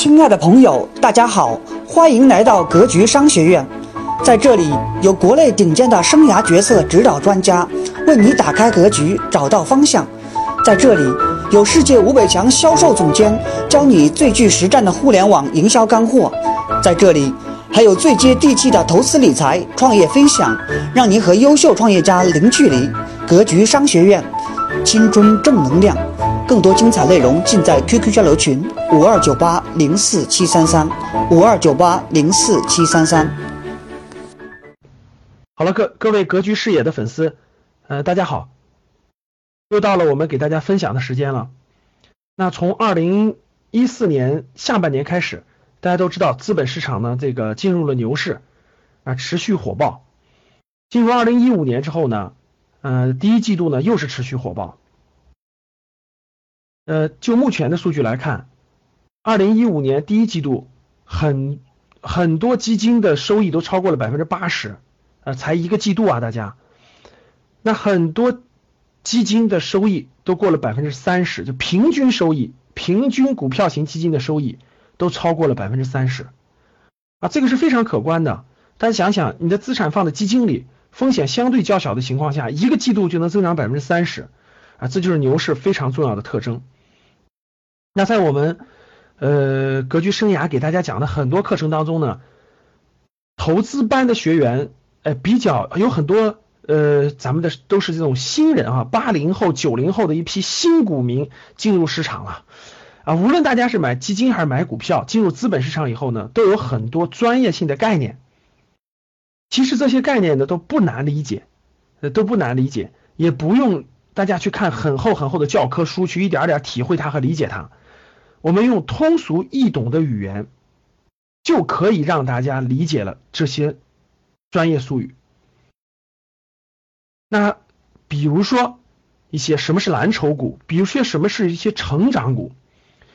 亲爱的朋友，大家好，欢迎来到格局商学院。在这里，有国内顶尖的生涯决策指导专家，为你打开格局，找到方向。在这里，有世界五百强销售总监，教你最具实战的互联网营销干货。在这里，还有最接地气的投资理财、创业分享，让您和优秀创业家零距离。格局商学院，青春正能量。更多精彩内容尽在 QQ 交流群五二九八零四七三三五二九八零四七三三。好了，各各位格局视野的粉丝，呃，大家好，又到了我们给大家分享的时间了。那从二零一四年下半年开始，大家都知道资本市场呢这个进入了牛市啊，持续火爆。进入二零一五年之后呢，呃，第一季度呢又是持续火爆。呃，就目前的数据来看，二零一五年第一季度，很很多基金的收益都超过了百分之八十，呃，才一个季度啊，大家，那很多基金的收益都过了百分之三十，就平均收益，平均股票型基金的收益都超过了百分之三十，啊，这个是非常可观的。大家想想，你的资产放在基金里，风险相对较小的情况下，一个季度就能增长百分之三十，啊，这就是牛市非常重要的特征。那在我们呃格局生涯给大家讲的很多课程当中呢，投资班的学员呃比较有很多呃咱们的都是这种新人啊，八零后九零后的一批新股民进入市场了啊，无论大家是买基金还是买股票，进入资本市场以后呢，都有很多专业性的概念。其实这些概念呢都不难理解，呃都不难理解，也不用大家去看很厚很厚的教科书去一点点体会它和理解它。我们用通俗易懂的语言，就可以让大家理解了这些专业术语。那比如说一些什么是蓝筹股，比如说什么是一些成长股，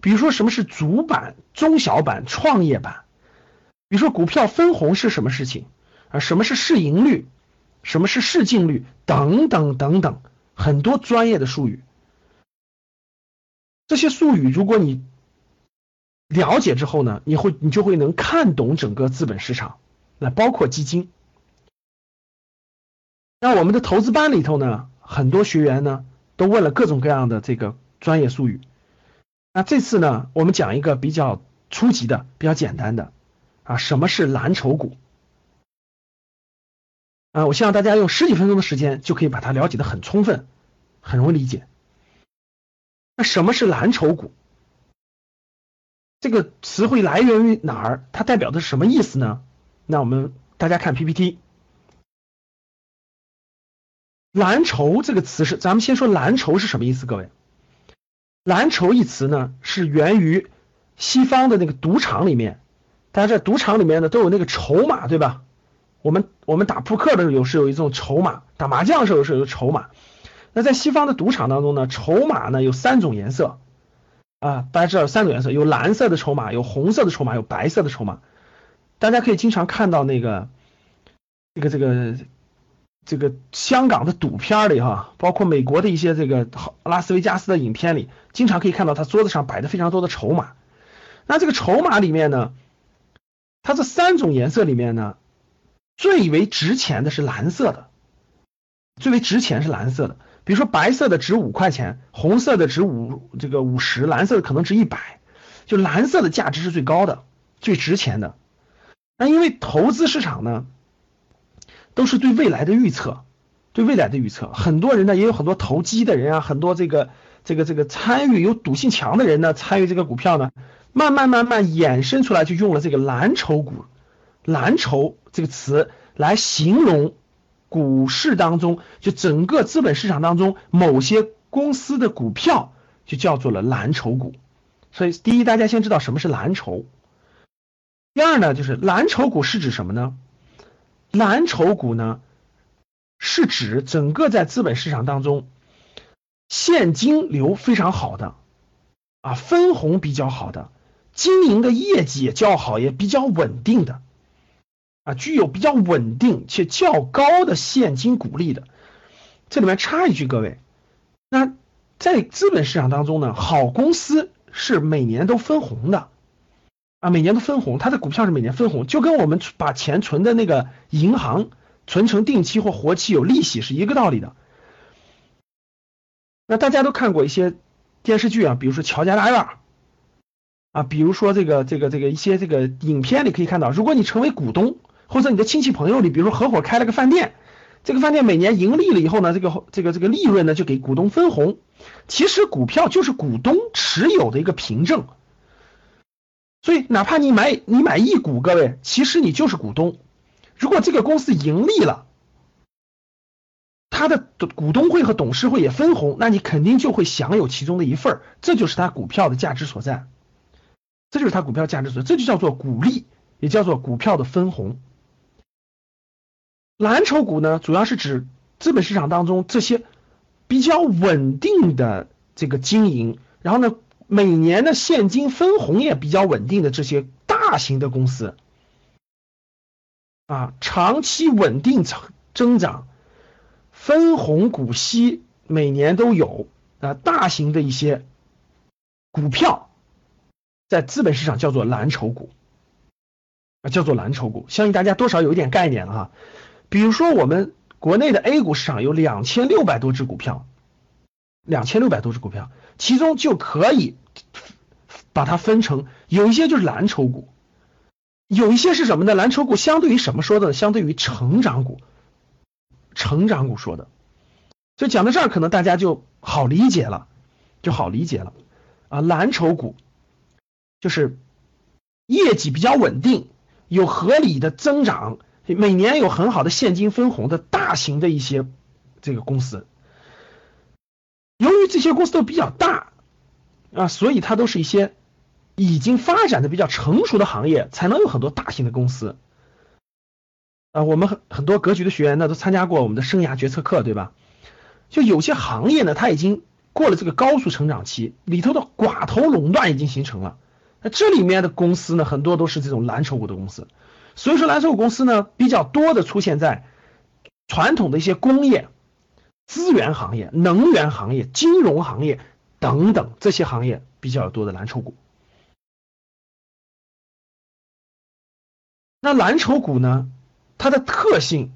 比如说什么是主板、中小板、创业板，比如说股票分红是什么事情啊？什么是市盈率？什么是市净率？等等等等，很多专业的术语。这些术语，如果你了解之后呢，你会你就会能看懂整个资本市场，那包括基金。那我们的投资班里头呢，很多学员呢都问了各种各样的这个专业术语。那这次呢，我们讲一个比较初级的、比较简单的啊，什么是蓝筹股？啊，我希望大家用十几分钟的时间就可以把它了解的很充分，很容易理解。那什么是蓝筹股？这个词汇来源于哪儿？它代表的是什么意思呢？那我们大家看 PPT，蓝筹这个词是，咱们先说蓝筹是什么意思？各位，蓝筹一词呢是源于西方的那个赌场里面，大家在赌场里面呢都有那个筹码，对吧？我们我们打扑克的时候有是有一种筹码，打麻将的时候是有筹码。那在西方的赌场当中呢，筹码呢有三种颜色啊，大家知道三种颜色，有蓝色的筹码，有红色的筹码，有白色的筹码。大家可以经常看到那个这个这个这个香港的赌片里哈，包括美国的一些这个拉斯维加斯的影片里，经常可以看到他桌子上摆的非常多的筹码。那这个筹码里面呢，它这三种颜色里面呢，最为值钱的是蓝色的，最为值钱是蓝色的。比如说白色的值五块钱，红色的值五这个五十，蓝色的可能值一百，就蓝色的价值是最高的，最值钱的。那因为投资市场呢，都是对未来的预测，对未来的预测，很多人呢也有很多投机的人啊，很多这个这个这个参与有赌性强的人呢，参与这个股票呢，慢慢慢慢衍生出来，就用了这个蓝筹股，蓝筹这个词来形容。股市当中，就整个资本市场当中，某些公司的股票就叫做了蓝筹股。所以，第一，大家先知道什么是蓝筹。第二呢，就是蓝筹股是指什么呢？蓝筹股呢，是指整个在资本市场当中，现金流非常好的，啊，分红比较好的，经营的业绩也较好，也比较稳定的。啊，具有比较稳定且较高的现金股利的，这里面插一句，各位，那在资本市场当中呢，好公司是每年都分红的，啊，每年都分红，它的股票是每年分红，就跟我们把钱存的那个银行存成定期或活期有利息是一个道理的。那大家都看过一些电视剧啊，比如说《乔家大院》啊，比如说这个这个这个一些这个影片里可以看到，如果你成为股东，或者你的亲戚朋友里，比如说合伙开了个饭店，这个饭店每年盈利了以后呢，这个这个这个利润呢就给股东分红。其实股票就是股东持有的一个凭证，所以哪怕你买你买一股，各位，其实你就是股东。如果这个公司盈利了，他的股东会和董事会也分红，那你肯定就会享有其中的一份儿，这就是他股票的价值所在，这就是他股票价值所在，这就叫做股利，也叫做股票的分红。蓝筹股呢，主要是指资本市场当中这些比较稳定的这个经营，然后呢，每年的现金分红也比较稳定的这些大型的公司，啊，长期稳定增增长。分红股息每年都有啊，大型的一些股票在资本市场叫做蓝筹股啊，叫做蓝筹股，相信大家多少有一点概念了哈。比如说我们国内的 A 股市场有两千六百多只股票，两千六百多只股票，其中就可以把它分成有一些就是蓝筹股，有一些是什么呢？蓝筹股相对于什么说的？相对于成长股。成长股说的，所以讲到这儿，可能大家就好理解了，就好理解了啊。蓝筹股就是业绩比较稳定，有合理的增长，每年有很好的现金分红的大型的一些这个公司。由于这些公司都比较大啊，所以它都是一些已经发展的比较成熟的行业，才能有很多大型的公司。啊，我们很很多格局的学员呢，都参加过我们的生涯决策课，对吧？就有些行业呢，它已经过了这个高速成长期，里头的寡头垄断已经形成了。那这里面的公司呢，很多都是这种蓝筹股的公司。所以说，蓝筹股公司呢，比较多的出现在传统的一些工业、资源行业、能源行业、金融行业等等这些行业比较多的蓝筹股。那蓝筹股呢？它的特性，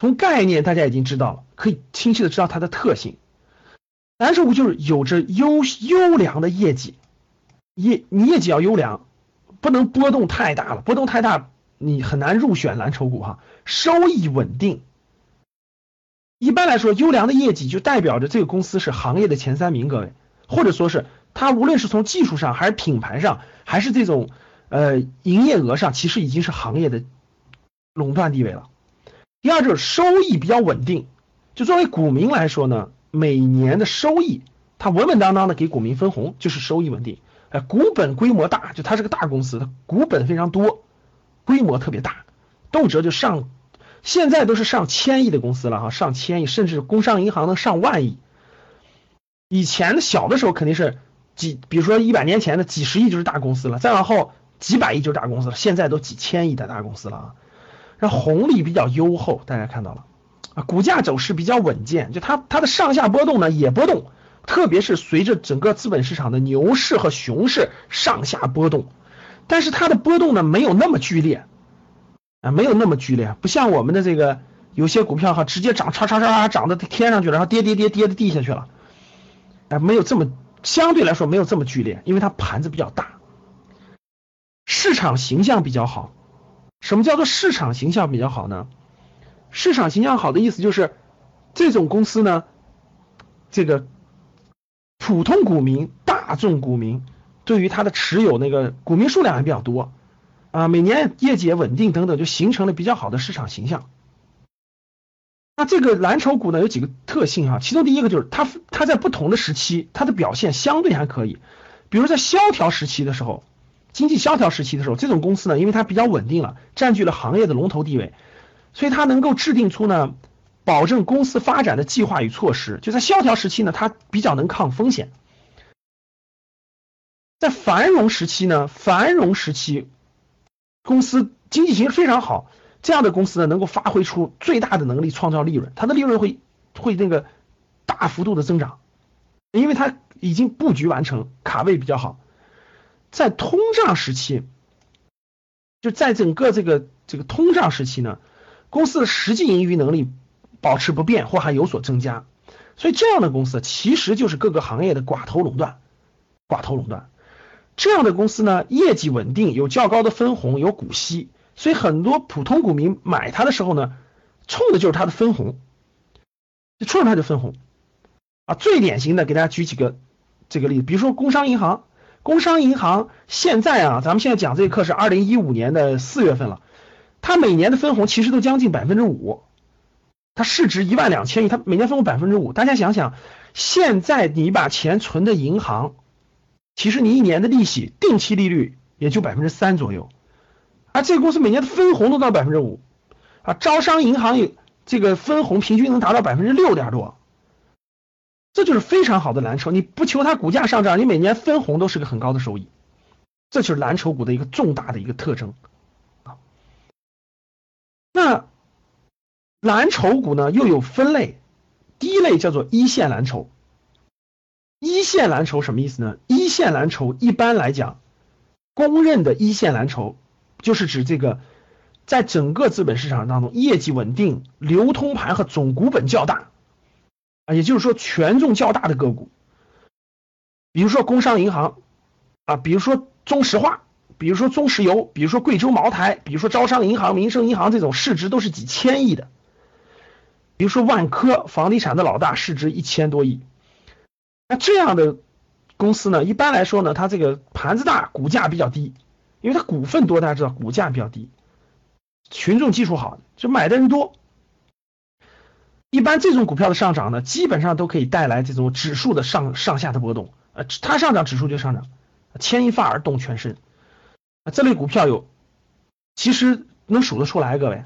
从概念大家已经知道了，可以清晰的知道它的特性。蓝筹股就是有着优优良的业绩，业你业绩要优良，不能波动太大了，波动太大你很难入选蓝筹股哈。收益稳定，一般来说，优良的业绩就代表着这个公司是行业的前三名，各位，或者说是它无论是从技术上，还是品牌上，还是这种呃营业额上，其实已经是行业的。垄断地位了。第二就是收益比较稳定，就作为股民来说呢，每年的收益它稳稳当当的给股民分红，就是收益稳定。哎，股本规模大，就它是个大公司，它股本非常多，规模特别大，动辄就上，现在都是上千亿的公司了哈，上千亿，甚至工商银行能上万亿。以前的小的时候肯定是几，比如说一百年前的几十亿就是大公司了，再往后几百亿就是大公司了，现在都几千亿的大公司了啊。那红利比较优厚，大家看到了啊，股价走势比较稳健，就它它的上下波动呢也波动，特别是随着整个资本市场的牛市和熊市上下波动，但是它的波动呢没有那么剧烈啊，没有那么剧烈，不像我们的这个有些股票哈，直接涨，叉叉叉涨到天上去了，然后跌跌跌跌到地下去了，啊，没有这么相对来说没有这么剧烈，因为它盘子比较大，市场形象比较好。什么叫做市场形象比较好呢？市场形象好的意思就是，这种公司呢，这个普通股民、大众股民对于它的持有那个股民数量还比较多啊，每年业绩也稳定等等，就形成了比较好的市场形象。那这个蓝筹股呢有几个特性哈，其中第一个就是它它在不同的时期它的表现相对还可以，比如在萧条时期的时候。经济萧条时期的时候，这种公司呢，因为它比较稳定了，占据了行业的龙头地位，所以它能够制定出呢，保证公司发展的计划与措施。就在萧条时期呢，它比较能抗风险。在繁荣时期呢，繁荣时期，公司经济形势非常好，这样的公司呢，能够发挥出最大的能力，创造利润，它的利润会会那个大幅度的增长，因为它已经布局完成，卡位比较好。在通胀时期，就在整个这个这个通胀时期呢，公司的实际盈余能力保持不变或还有所增加，所以这样的公司其实就是各个行业的寡头垄断，寡头垄断。这样的公司呢，业绩稳定，有较高的分红，有股息，所以很多普通股民买它的时候呢，冲的就是它的分红，就冲着它的分红。啊，最典型的，给大家举几个这个例子，比如说工商银行，工商银行现在啊，咱们现在讲这个课是二零一五年的四月份了，它每年的分红其实都将近百分之五，它市值一万两千亿，它每年分红百分之五，大家想想，现在你把钱存的银行，其实你一年的利息定期利率也就百分之三左右，而这个公司每年的分红都到百分之五，啊，招商银行有这个分红平均能达到百分之六点多。这就是非常好的蓝筹，你不求它股价上涨，你每年分红都是个很高的收益，这就是蓝筹股的一个重大的一个特征。啊。那蓝筹股呢又有分类，第一类叫做一线蓝筹。一线蓝筹什么意思呢？一线蓝筹一般来讲，公认的一线蓝筹就是指这个在整个资本市场当中业绩稳定、流通盘和总股本较大。啊也就是说，权重较大的个股，比如说工商银行啊，比如说中石化，比如说中石油，比如说贵州茅台，比如说招商银行、民生银行这种市值都是几千亿的，比如说万科，房地产的老大，市值一千多亿。那这样的公司呢，一般来说呢，它这个盘子大，股价比较低，因为它股份多，大家知道股价比较低，群众基础好，就买的人多。一般这种股票的上涨呢，基本上都可以带来这种指数的上上下的波动，呃，它上涨指数就上涨，牵一发而动全身，这类股票有，其实能数得出来，各位，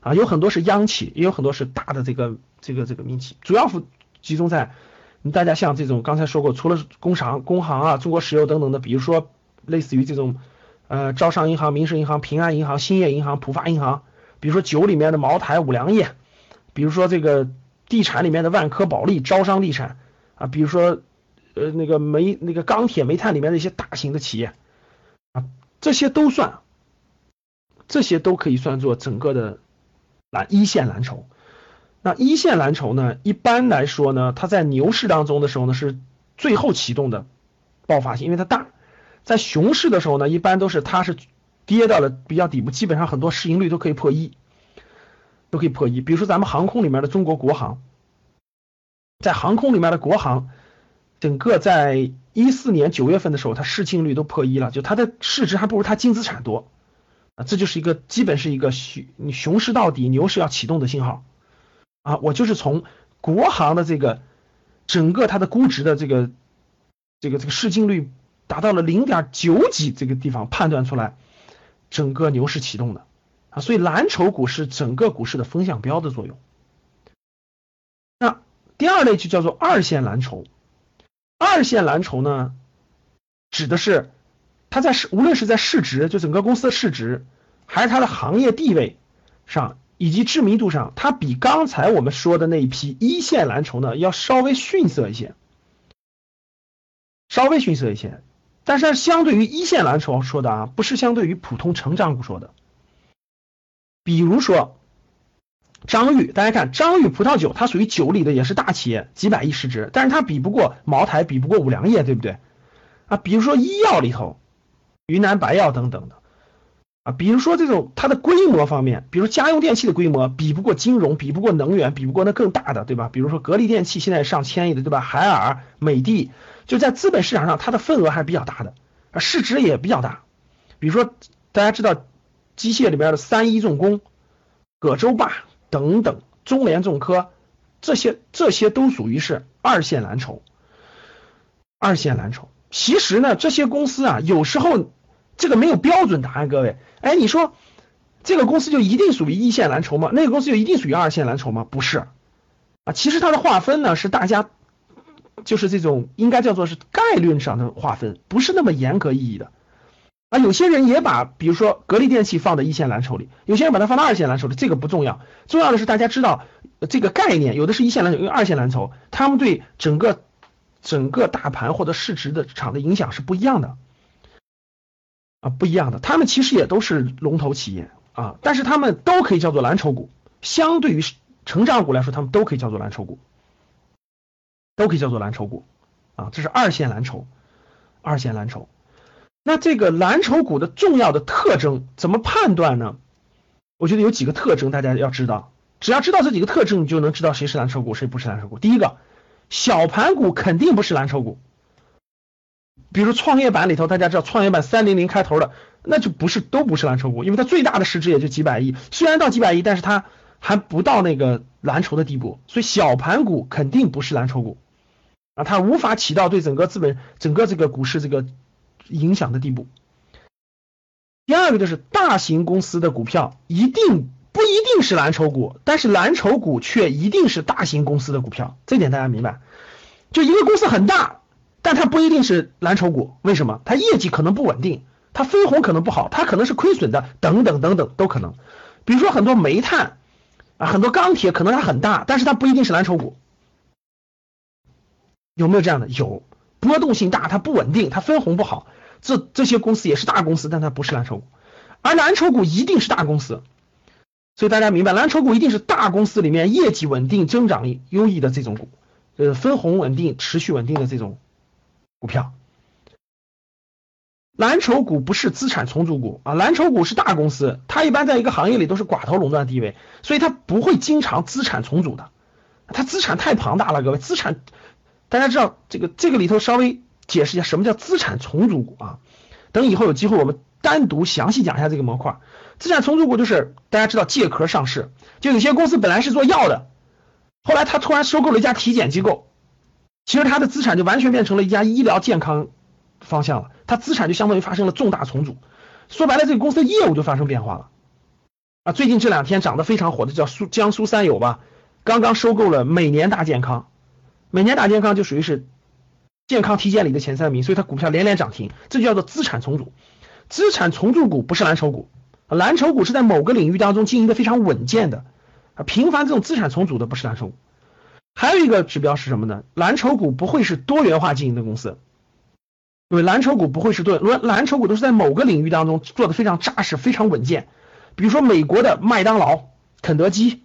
啊，有很多是央企，也有很多是大的这个这个这个民企，主要集中在大家像这种刚才说过，除了工商、工行啊、中国石油等等的，比如说类似于这种，呃，招商银行、民生银行、平安银行、兴业银行、浦发银行，比如说酒里面的茅台、五粮液。比如说这个地产里面的万科、保利、招商地产啊，比如说呃那个煤、那个钢铁、煤炭里面的一些大型的企业啊，这些都算，这些都可以算作整个的蓝一线蓝筹。那一线蓝筹呢，一般来说呢，它在牛市当中的时候呢，是最后启动的爆发性，因为它大；在熊市的时候呢，一般都是它是跌到了比较底部，基本上很多市盈率都可以破一。都可以破一，比如说咱们航空里面的中国国航，在航空里面的国航，整个在一四年九月份的时候，它市净率都破一了，就它的市值还不如它净资产多啊，这就是一个基本是一个熊熊市到底，牛市要启动的信号啊。我就是从国航的这个整个它的估值的这个这个这个市净率达到了零点九几这个地方判断出来，整个牛市启动的。啊，所以蓝筹股是整个股市的风向标的作用。那第二类就叫做二线蓝筹。二线蓝筹呢，指的是它在市，无论是在市值，就整个公司的市值，还是它的行业地位上，以及知名度上，它比刚才我们说的那一批一线蓝筹呢，要稍微逊色一些，稍微逊色一些。但是相对于一线蓝筹说的啊，不是相对于普通成长股说的。比如说张裕，大家看张裕葡萄酒，它属于酒里的，也是大企业，几百亿市值，但是它比不过茅台，比不过五粮液，对不对？啊，比如说医药里头，云南白药等等的，啊，比如说这种它的规模方面，比如家用电器的规模，比不过金融，比不过能源，比不过那更大的，对吧？比如说格力电器现在上千亿的，对吧？海尔、美的，就在资本市场上，它的份额还是比较大的，啊，市值也比较大。比如说大家知道。机械里边的三一重工、葛洲坝等等，中联重科，这些这些都属于是二线蓝筹。二线蓝筹，其实呢，这些公司啊，有时候这个没有标准答案。各位，哎，你说这个公司就一定属于一线蓝筹吗？那个公司就一定属于二线蓝筹吗？不是啊，其实它的划分呢，是大家就是这种应该叫做是概率上的划分，不是那么严格意义的。啊，有些人也把，比如说格力电器放在一线蓝筹里，有些人把它放到二线蓝筹里，这个不重要，重要的是大家知道这个概念，有的是一线蓝筹，有二线蓝筹，他们对整个整个大盘或者市值的场的影响是不一样的。啊，不一样的，他们其实也都是龙头企业啊，但是他们都可以叫做蓝筹股。相对于成长股来说，他们都可以叫做蓝筹股，都可以叫做蓝筹股啊，这是二线蓝筹，二线蓝筹。那这个蓝筹股的重要的特征怎么判断呢？我觉得有几个特征大家要知道，只要知道这几个特征，你就能知道谁是蓝筹股，谁不是蓝筹股。第一个，小盘股肯定不是蓝筹股。比如创业板里头，大家知道创业板三零零开头的，那就不是都不是蓝筹股，因为它最大的市值也就几百亿，虽然到几百亿，但是它还不到那个蓝筹的地步，所以小盘股肯定不是蓝筹股啊，它无法起到对整个资本、整个这个股市这个影响的地步。第二个就是大型公司的股票一定不一定是蓝筹股，但是蓝筹股却一定是大型公司的股票，这点大家明白？就一个公司很大。但它不一定是蓝筹股，为什么？它业绩可能不稳定，它分红可能不好，它可能是亏损的，等等等等都可能。比如说很多煤炭啊，很多钢铁，可能它很大，但是它不一定是蓝筹股。有没有这样的？有，波动性大，它不稳定，它分红不好，这这些公司也是大公司，但它不是蓝筹股。而蓝筹股一定是大公司，所以大家明白，蓝筹股一定是大公司里面业绩稳定、增长优异的这种股，呃，分红稳定、持续稳定的这种。股票，蓝筹股不是资产重组股啊，蓝筹股是大公司，它一般在一个行业里都是寡头垄断地位，所以它不会经常资产重组的，它资产太庞大了，各位，资产大家知道这个这个里头稍微解释一下什么叫资产重组股啊，等以后有机会我们单独详细讲一下这个模块，资产重组股就是大家知道借壳上市，就有些公司本来是做药的，后来他突然收购了一家体检机构。其实它的资产就完全变成了一家医疗健康方向了，它资产就相当于发生了重大重组，说白了，这个公司的业务就发生变化了。啊，最近这两天涨得非常火的叫苏江苏三友吧，刚刚收购了每年大健康，每年大健康就属于是健康体检里的前三名，所以它股票连连涨停，这就叫做资产重组。资产重组股不是蓝筹股，蓝筹股是在某个领域当中经营的非常稳健的，啊，频繁这种资产重组的不是蓝筹股。还有一个指标是什么呢？蓝筹股不会是多元化经营的公司，因为蓝筹股不会是多，蓝蓝筹股都是在某个领域当中做的非常扎实、非常稳健。比如说美国的麦当劳、肯德基，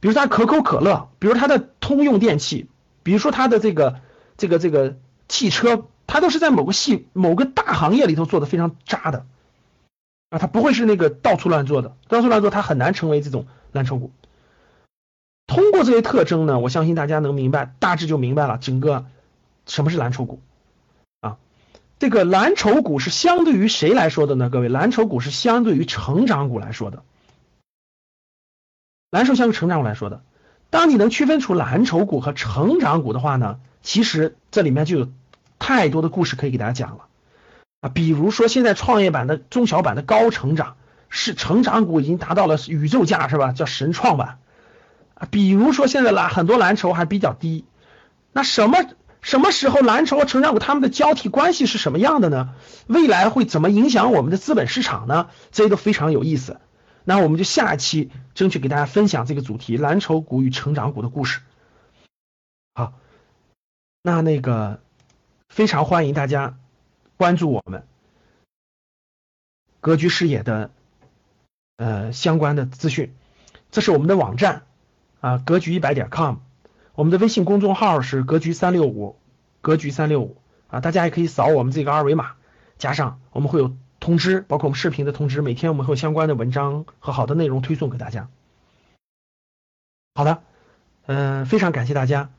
比如它可口可乐，比如它的通用电器，比如说它的这个这个这个汽车，它都是在某个系某个大行业里头做的非常扎的啊，它不会是那个到处乱做的，到处乱做它很难成为这种蓝筹股。通过这些特征呢，我相信大家能明白，大致就明白了整个什么是蓝筹股啊。这个蓝筹股是相对于谁来说的呢？各位，蓝筹股是相对于成长股来说的。蓝筹相对成长股来说的，当你能区分出蓝筹股和成长股的话呢，其实这里面就有太多的故事可以给大家讲了啊。比如说现在创业板的中小板的高成长是成长股已经达到了宇宙价是吧？叫神创板。比如说现在蓝很多蓝筹还比较低，那什么什么时候蓝筹和成长股它们的交替关系是什么样的呢？未来会怎么影响我们的资本市场呢？这些都非常有意思。那我们就下一期争取给大家分享这个主题：蓝筹股与成长股的故事。好，那那个非常欢迎大家关注我们格局视野的呃相关的资讯，这是我们的网站。啊，格局一百点 com，我们的微信公众号是格局三六五，格局三六五啊，大家也可以扫我们这个二维码，加上我们会有通知，包括我们视频的通知，每天我们会有相关的文章和好的内容推送给大家。好的，嗯，非常感谢大家。